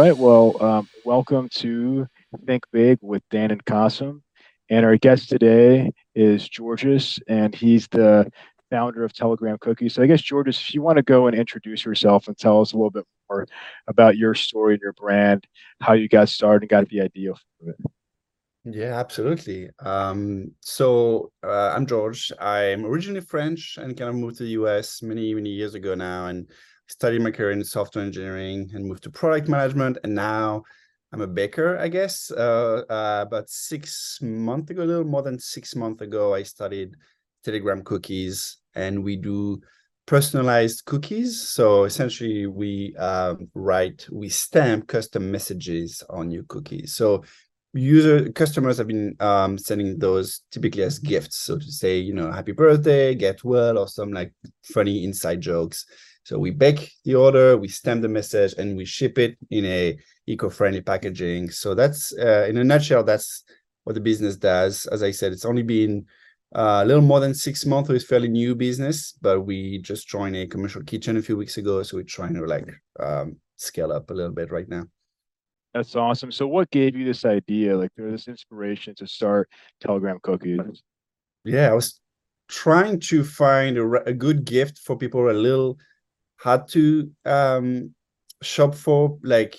right. Well, um, welcome to Think Big with Dan and Kasim. And our guest today is Georges, and he's the founder of Telegram Cookies. So I guess, Georges, if you want to go and introduce yourself and tell us a little bit more about your story and your brand, how you got started and got the idea for it. Yeah, absolutely. Um, so uh, I'm George. I'm originally French and kind of moved to the US many, many years ago now and studied my career in software engineering and moved to product management. And now I'm a baker, I guess. Uh, uh, about six months ago, a little more than six months ago, I studied Telegram cookies and we do personalized cookies. So essentially, we um, write, we stamp custom messages on your cookies. So user customers have been um, sending those typically as gifts so to say you know happy birthday get well or some like funny inside jokes so we bake the order we stamp the message and we ship it in a eco-friendly packaging so that's uh, in a nutshell that's what the business does as i said it's only been uh, a little more than six months so it's fairly new business but we just joined a commercial kitchen a few weeks ago so we're trying to like um, scale up a little bit right now that's awesome. So, what gave you this idea? Like, there this inspiration to start Telegram Cookies? Yeah, I was trying to find a, a good gift for people a little hard to um, shop for, like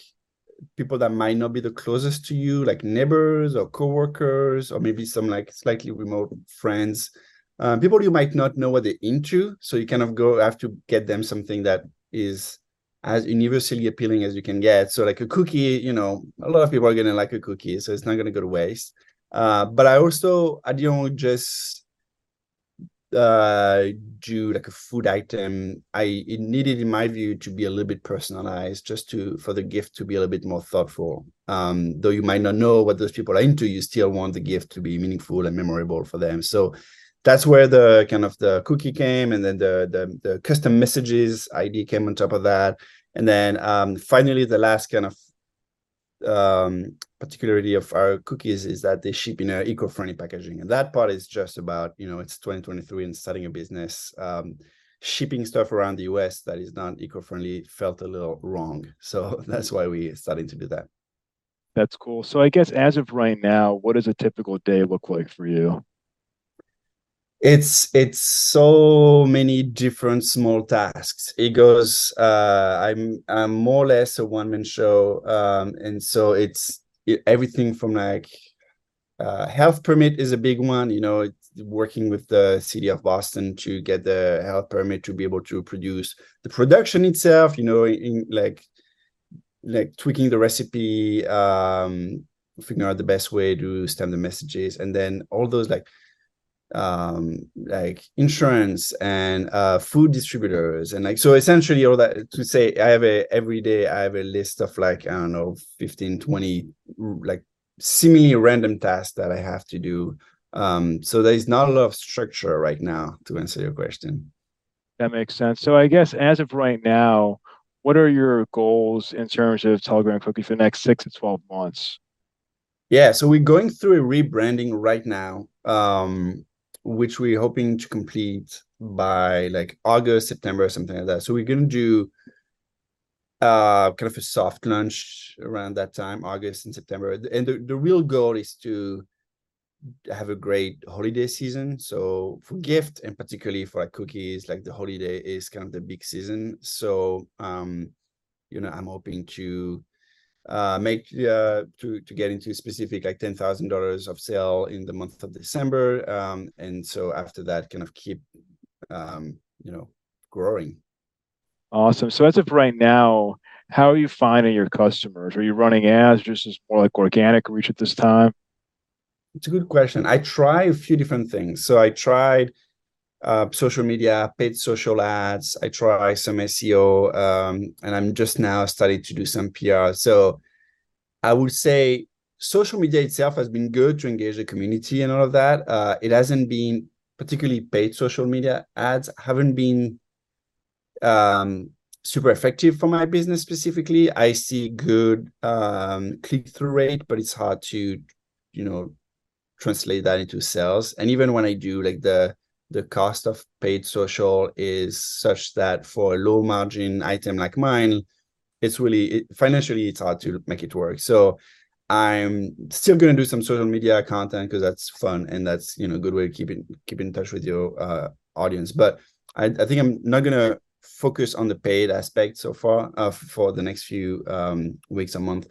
people that might not be the closest to you, like neighbors or coworkers, or maybe some like slightly remote friends. Um, people you might not know what they're into, so you kind of go have to get them something that is as universally appealing as you can get. So like a cookie, you know, a lot of people are gonna like a cookie, so it's not gonna go to waste. Uh, but I also I don't just uh do like a food item. I it needed, in my view, to be a little bit personalized, just to for the gift to be a little bit more thoughtful. Um, though you might not know what those people are into, you still want the gift to be meaningful and memorable for them. So that's where the kind of the cookie came and then the the, the custom messages id came on top of that and then um, finally the last kind of um, particularity of our cookies is that they ship in an eco-friendly packaging. And that part is just about you know it's 2023 and starting a business um, shipping stuff around the us that is not eco-friendly felt a little wrong. So that's why we're starting to do that. That's cool. So i guess as of right now what does a typical day look like for you it's it's so many different small tasks. It goes uh i'm i'm more or less a one-man show um and so it's it, everything from like uh, health permit is a big one you know working with the city of boston to get the health permit to be able to produce the production itself you know in, like like tweaking the recipe um figuring out the best way to stamp the messages and then all those like um like insurance and uh food distributors and like so essentially all that to say i have a every day i have a list of like i don't know 15 20 like seemingly random tasks that i have to do. Um so there's not a lot of structure right now to answer your question. That makes sense. So i guess as of right now what are your goals in terms of telegram cookie for the next six to 12 months? Yeah so we're going through a rebranding right now. Um which we're hoping to complete by like August, September, something like that. So we're gonna do uh kind of a soft launch around that time, August and September. And the, the real goal is to have a great holiday season. So for gift and particularly for like cookies, like the holiday is kind of the big season. So um, you know, I'm hoping to uh, make uh, to to get into specific like ten thousand dollars of sale in the month of December, um, and so after that, kind of keep um, you know growing. Awesome. So as of right now, how are you finding your customers? Are you running ads, just as more like organic reach at this time? It's a good question. I try a few different things. So I tried uh, social media, paid social ads. I try some SEO, um, and I'm just now starting to do some PR. So I would say social media itself has been good to engage the community and all of that. Uh, it hasn't been particularly paid social media ads haven't been um, super effective for my business specifically. I see good um, click through rate, but it's hard to, you know, translate that into sales. And even when I do like the the cost of paid social is such that for a low margin item like mine, it's really it, financially it's hard to make it work. So I'm still going to do some social media content because that's fun and that's you know a good way to keep in keep in touch with your uh, audience. But I, I think I'm not going to focus on the paid aspect so far uh, for the next few um, weeks a month,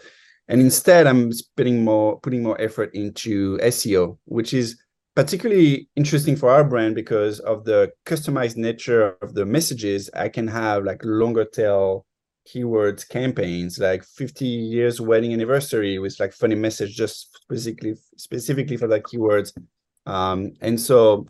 and instead I'm putting more putting more effort into SEO, which is particularly interesting for our brand because of the customized nature of the messages. I can have like longer tail keywords campaigns like 50 years wedding anniversary with like funny message just specifically specifically for that keywords um, and so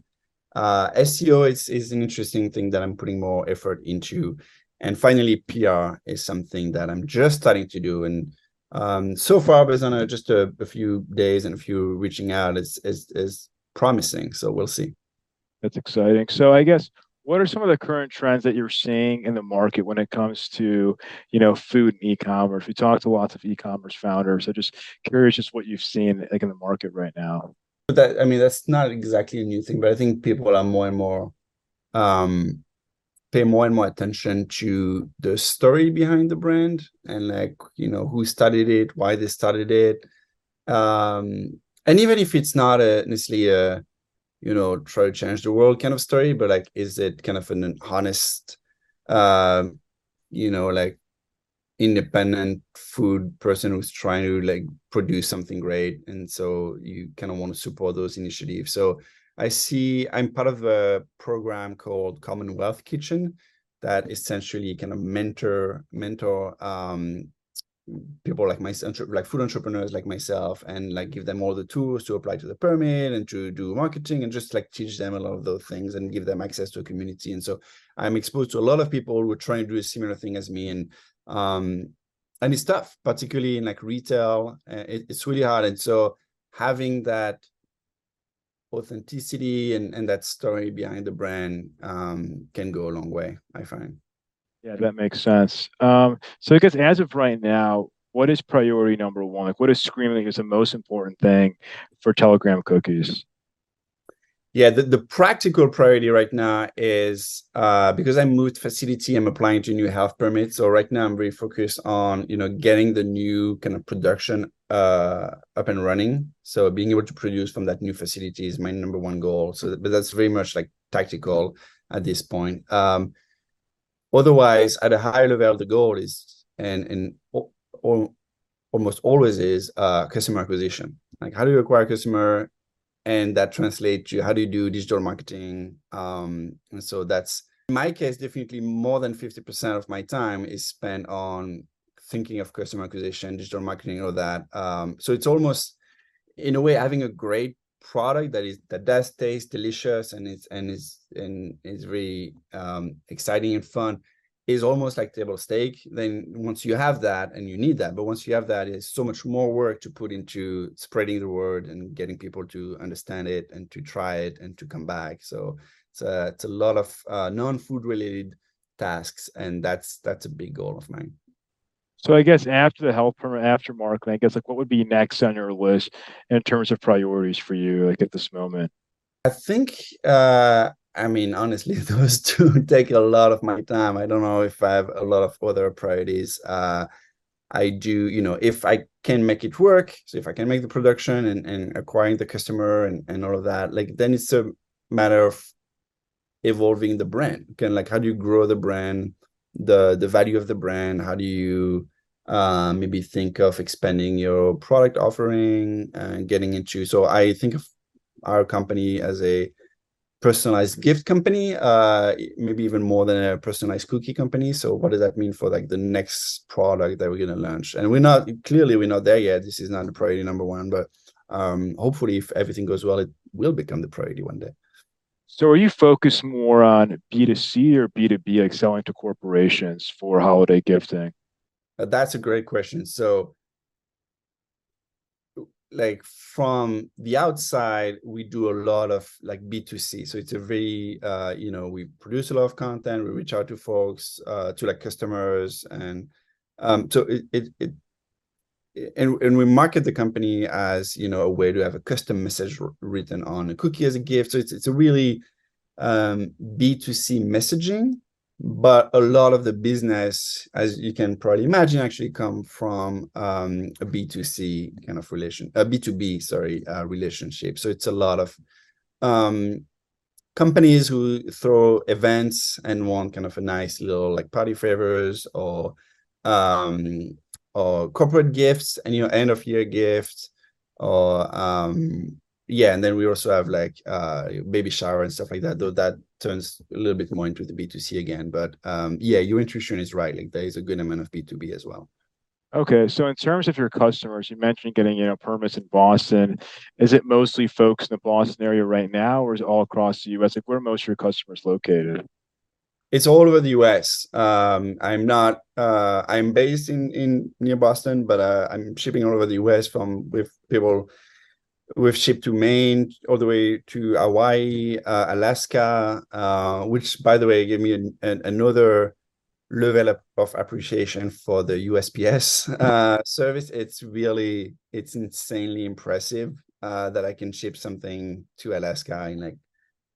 uh, seo is, is an interesting thing that i'm putting more effort into and finally pr is something that i'm just starting to do and um, so far based on a, just a, a, few days and a few reaching out is, is is promising so we'll see. That's exciting. So i guess what are some of the current trends that you're seeing in the market when it comes to you know food and e-commerce? We talked to lots of e-commerce founders so just curious just what you've seen like in the market right now. But that i mean that's not exactly a new thing but i think people are more and more um pay more and more attention to the story behind the brand and like you know who started it why they started it. Um and even if it's not a necessarily a you know try to change the world kind of story but like is it kind of an honest um you know like independent food person who's trying to like produce something great and so you kind of want to support those initiatives? So i see i'm part of a program called commonwealth kitchen that essentially kind of mentor mentor um people like my like food entrepreneurs like myself and like give them all the tools to apply to the permit and to do marketing and just like teach them a lot of those things and give them access to a community. And so i'm exposed to a lot of people who are trying to do a similar thing as me. And um and it's tough particularly in like retail uh, it, it's really hard. And so having that authenticity and and that story behind the brand um can go a long way i find yeah, that makes sense. Um, so I guess as of right now, what is priority number one? Like, what is screaming is the most important thing for Telegram cookies? Yeah, the, the practical priority right now is uh, because I moved facility, I'm applying to new health permits. So right now I'm very focused on, you know, getting the new kind of production uh, up and running. So being able to produce from that new facility is my number one goal. So, but that's very much like tactical at this point. Um, Otherwise, at a higher level, the goal is and and almost always is uh, customer acquisition. Like how do you acquire customer, and that translates to how do you do digital marketing. Um, and so that's in my case definitely more than fifty percent of my time is spent on thinking of customer acquisition, digital marketing, all that. Um, so it's almost in a way having a great product that is that does taste delicious and it's and is and is really um, exciting and fun is almost like table stake then once you have that and you need that but once you have that it's so much more work to put into spreading the word and getting people to understand it and to try it and to come back. So it's a, it's a lot of uh, non-food related tasks and that's that's a big goal of mine so I guess after the health permit, after marketing, I guess like what would be next on your list in terms of priorities for you, like at this moment? I think, uh, I mean, honestly, those two take a lot of my time. I don't know if I have a lot of other priorities. Uh, I do, you know, if I can make it work, so if I can make the production and, and acquiring the customer and, and all of that, like then it's a matter of evolving the brand. Can like how do you grow the brand? The the value of the brand? How do you uh, maybe think of expanding your product offering and getting into so i think of our company as a personalized gift company uh maybe even more than a personalized cookie company. So what does that mean for like the next product that we're going to launch? And we're not clearly we're not there yet. This is not the priority number one but um hopefully if everything goes well it will become the priority one day so are you focused more on B2C or B2B, like selling to corporations for holiday gifting? Uh, that's a great question. So like from the outside we do a lot of like b2c so it's a very uh you know we produce a lot of content we reach out to folks uh to like customers and um so it it, it and, and we market the company as you know a way to have a custom message written on a cookie as a gift so it's, it's a really um, b2c messaging but a lot of the business, as you can probably imagine, actually come from um, a B2C kind of relation, a B2B, sorry, uh, relationship. So it's a lot of um, companies who throw events and want kind of a nice little like party favors or um, or corporate gifts and you know end of year gifts or um, yeah, and then we also have like uh, baby shower and stuff like that. Though that turns a little bit more into the B2C again. But um, yeah, your intuition is right. Like there is a good amount of B2B as well. Okay, so in terms of your customers, you mentioned getting you know permits in Boston. Is it mostly folks in the Boston area right now, or is it all across the U.S.? Like, where most of your customers located? It's all over the U.S. Um, I'm not. Uh, I'm based in in near Boston, but uh, I'm shipping all over the U.S. from with people We've shipped to Maine, all the way to Hawaii, uh, Alaska, uh, which, by the way, gave me an, an, another level of appreciation for the USPS uh, service. It's really, it's insanely impressive uh, that I can ship something to Alaska in like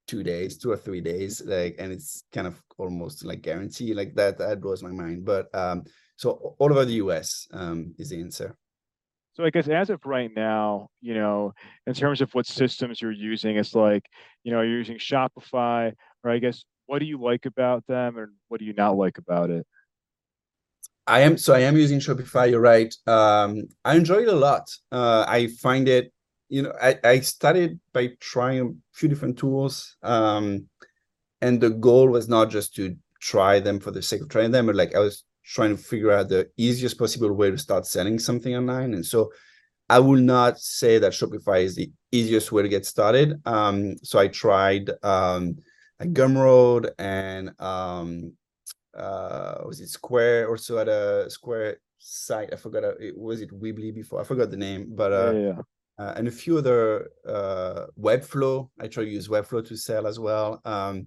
two days, two or three days, like, and it's kind of almost like guarantee like that. That blows my mind. But um, so all over the US um, is the answer. So I guess as of right now, you know, in terms of what systems you're using, it's like, you know, you're using Shopify, or I guess what do you like about them and what do you not like about it? I am so I am using Shopify, you're right. Um, I enjoy it a lot. Uh, I find it, you know, I, I started by trying a few different tools. Um, and the goal was not just to try them for the sake of trying them, but like I was trying to figure out the easiest possible way to start selling something online. And so I will not say that Shopify is the easiest way to get started. Um, so I tried um, Gumroad and um, uh, was it Square also at a Square site? I forgot. Uh, it was it Weebly before? I forgot the name, but uh, yeah, yeah. Uh, and a few other uh, Webflow. I try to use Webflow to sell as well. Um,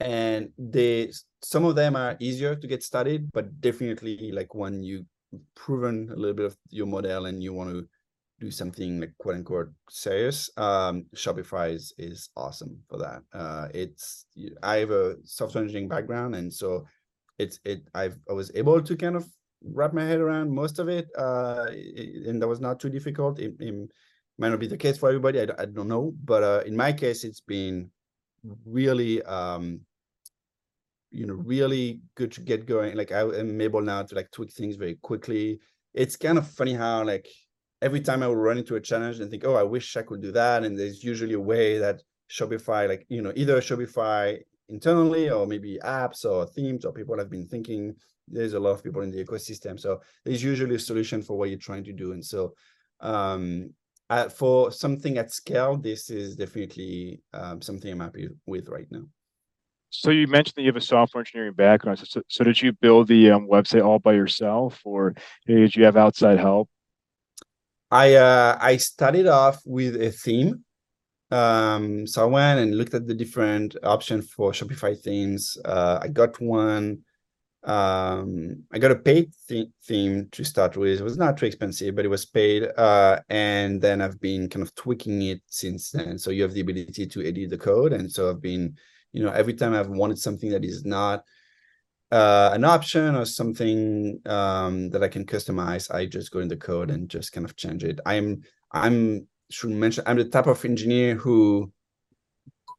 and they some of them are easier to get started but definitely like when you've proven a little bit of your model and you want to do something like quote unquote serious um shopify is is awesome for that uh it's i have a software engineering background and so it's it i've i was able to kind of wrap my head around most of it uh and that was not too difficult. It, it might not be the case for everybody i, I don't know but uh in my case it's been really um you know really good to get going. Like i am able now to like tweak things very quickly. It's kind of funny how like every time i will run into a challenge and think oh i wish i could do that and there's usually a way that shopify like you know either shopify internally or maybe apps or themes or people have been thinking there's a lot of people in the ecosystem so there's usually a solution for what you're trying to do and so um for something at scale this is definitely um, something i'm happy with right now so you mentioned that you have a software engineering background. So, so did you build the um, website all by yourself, or did you have outside help? I uh, I started off with a theme. Um, so I went and looked at the different options for Shopify themes. Uh, I got one. Um, I got a paid th- theme to start with. It was not too expensive, but it was paid. Uh, and then I've been kind of tweaking it since then. So you have the ability to edit the code, and so I've been you know every time i've wanted something that is not uh, an option or something um, that i can customize i just go in the code and just kind of change it i'm i'm should mention i'm the type of engineer who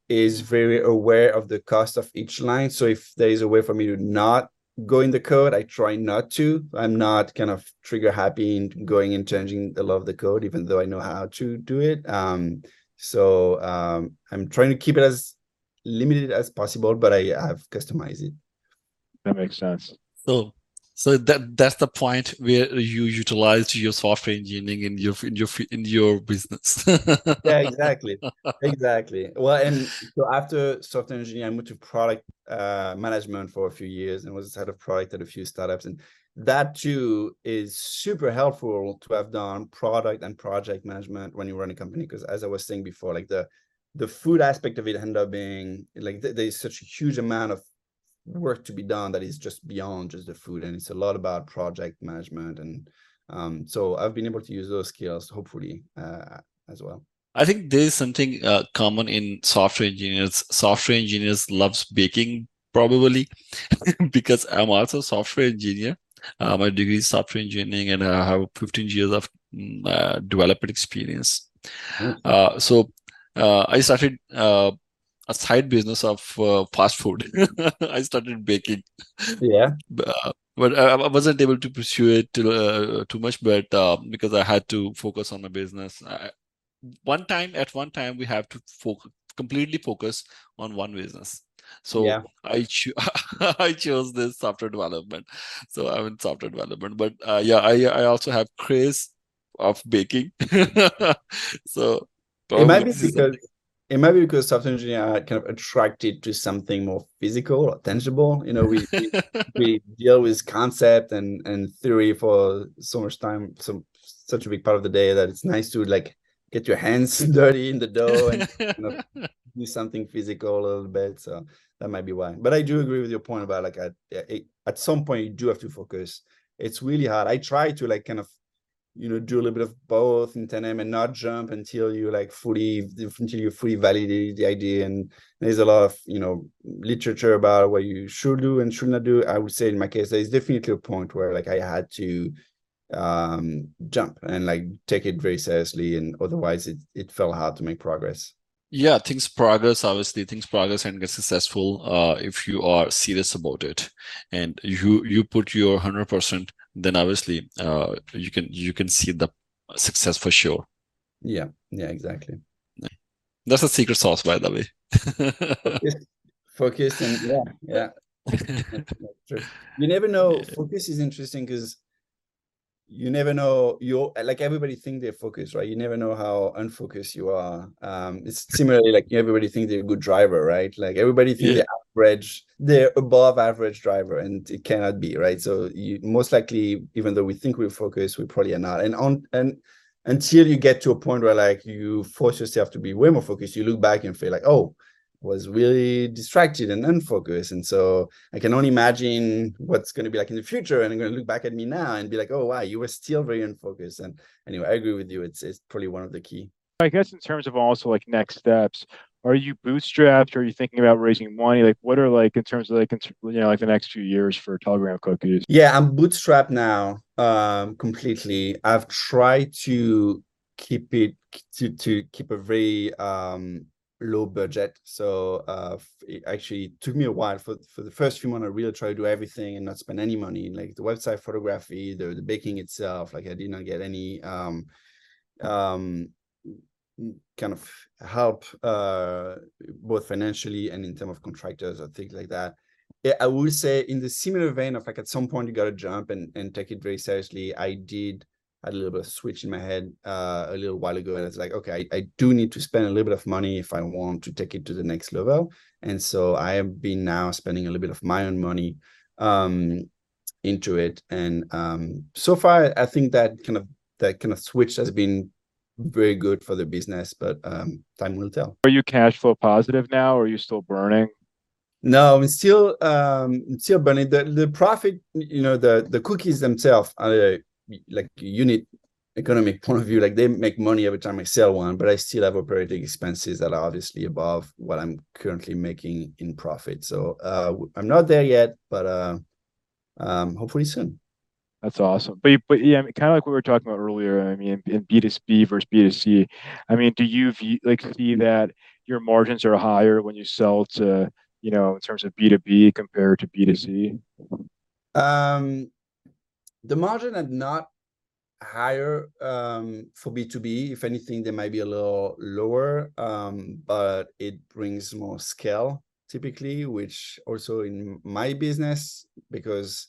is very aware of the cost of each line so if there is a way for me to not go in the code i try not to i'm not kind of trigger happy in going and changing a lot of the code even though i know how to do it um, so um, i'm trying to keep it as limited as possible, but I have customized it. That makes sense. So so that that's the point where you utilize your software engineering in your in your in your business. yeah, exactly, exactly. Well, and so after software engineering, I moved to product uh, management for a few years and was head of product at a few startups, and that too is super helpful to have done product and project management when you run a company. Because as I was saying before, like the the food aspect of it ended up being like th- there's such a huge amount of work to be done that is just beyond just the food and it's a lot about project management and um, so i've been able to use those skills hopefully uh, as well i think there is something uh, common in software engineers software engineers loves baking probably because I'm also a software engineer. Uh, my degree is software engineering, and I have 15 years of mm, uh, development experience. Uh, so uh, I started uh, a side business of uh, fast food. I started baking. Yeah. Uh, but I, I wasn't able to pursue it too, uh, too much, but uh, because I had to focus on my business. I, one time, at one time, we have to focus completely focus on one business. So Yeah. I cho- I chose this software development. So I'm in software development, but uh, yeah, I I also have craze of baking. so It might be because it might be because software engineers are kind of attracted to something more physical or tangible. You know, we we, we deal with concept and and theory for so much time, so such a big part of the day that it's nice to like get your hands dirty in the dough and know, do something physical a little bit. So that might be why. But I do agree with your point about like at- at some point you do have to focus. It's really hard. I try to like kind of you know do a little bit of both in tandem and not jump until you like fully until you fully validate the idea. And there's a lot of you know literature about what you should do and should not do. I would say in my case, there's definitely a point where like I had to um jump and like take it very seriously and otherwise it it felt hard to make progress Yeah, things progress, obviously, things progress and get successful uh, if you are serious about it and you you put your 100%, then obviously uh, you can you can see the success for sure. yeah yeah exactly That's a secret sauce, by the way. focus, focus and yeah yeah true. you never know focus is interesting because you never know you're like everybody think they're focused right? You never know how unfocused you are. Um it's similarly like everybody think they're a good driver right? Like everybody think Yeah. they're average they're above average driver and it cannot be right? So you most likely even though we think we're focused we probably are not. And on and until you get to a point where like you force yourself to be way more focused you look back and feel like oh was really distracted and unfocused. And so I can only imagine what's going to be like in the future. And I'm going to look back at me now and be like, oh, wow, you were still very unfocused. And anyway, I agree with you. It's, it's probably one of the key. I guess in terms of also like next steps, are you bootstrapped? Or Are you thinking about raising money? Like, what are like in terms of like you know like the next few years for Telegram cookies? Yeah, I'm bootstrapped now um, completely. I've tried to keep it to, to keep a very um, low budget. So uh, it actually took me a while for for the first few months. I really tried to do everything and not spend any money, like the website photography, the the baking itself. Like I did not get any um, um, kind of help uh, both financially and in terms of contractors or things like that. I would say in the similar vein of like at some point you got to jump and, and take it very seriously. I did had a little bit of switch in my head uh, a little while ago, and it's like, okay, I, I do need to spend a little bit of money if I want to take it to the next level. And so I have been now spending a little bit of my own money um, into it, and um, so far I think that kind of that kind of switch has been very good for the business, but um, time will tell. Are you cash flow positive now, or are you still burning? No, I'm still um still burning the the profit. You know the the cookies themselves are uh, like unit economic point of view. Like they make money every time I sell one, but I still have operating expenses that are obviously above what I'm currently making in profit. So uh I'm not there yet, but uh um hopefully soon. That's awesome. But but yeah, I mean, kind of like what we were talking about earlier. I mean, in B two B versus B two C. I mean, do you view, like see that your margins are higher when you sell to you know in terms of B two B compared to B two C? Um, the margin are not higher um, for B2B. If anything, they might be a little lower, um, but it brings more scale typically, which also in my business, because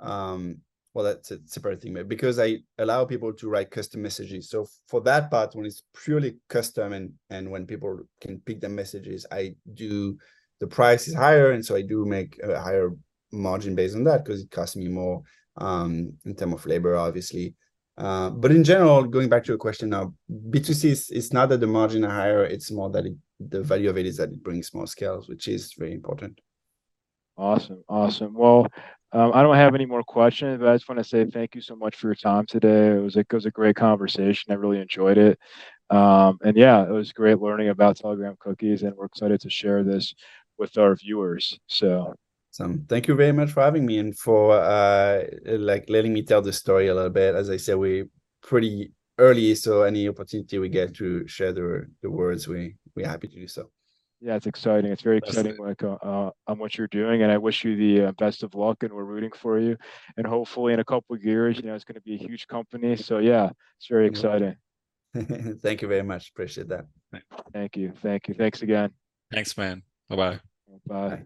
um, well, that's a separate thing, but because I allow people to write custom messages. So for that part, when it's purely custom and and when people can pick the messages, I do the price is higher, and so I do make a higher margin based on that because it costs me more um, in terms of labor, obviously. Uh, but in general, going back to your question now, B2C is not that the margin are higher, it's more that it, the value of it is that it brings more scales, which is very important. Awesome, awesome. Well, um, I don't have any more questions, but I just want to say thank you so much for your time today. It was a, it was a great conversation. I really enjoyed it. Um, and yeah, it was great learning about Telegram cookies, and we're excited to share this with our viewers. So So thank you very much for having me and for uh like letting me tell the story a little bit. As I said, we're pretty early, so any opportunity we get to share the the words, we we're happy to do so. yeah, it's exciting. It's very exciting, like uh, uh, on what you're doing, and I wish you the uh, best of luck. And we're rooting for you. And hopefully, in a couple of years, you know, it's going to be a huge company. So yeah, it's very exciting. Thank you very much. Appreciate that. Thank you. Thank you. Thanks again. Thanks, man. Bye bye. Bye.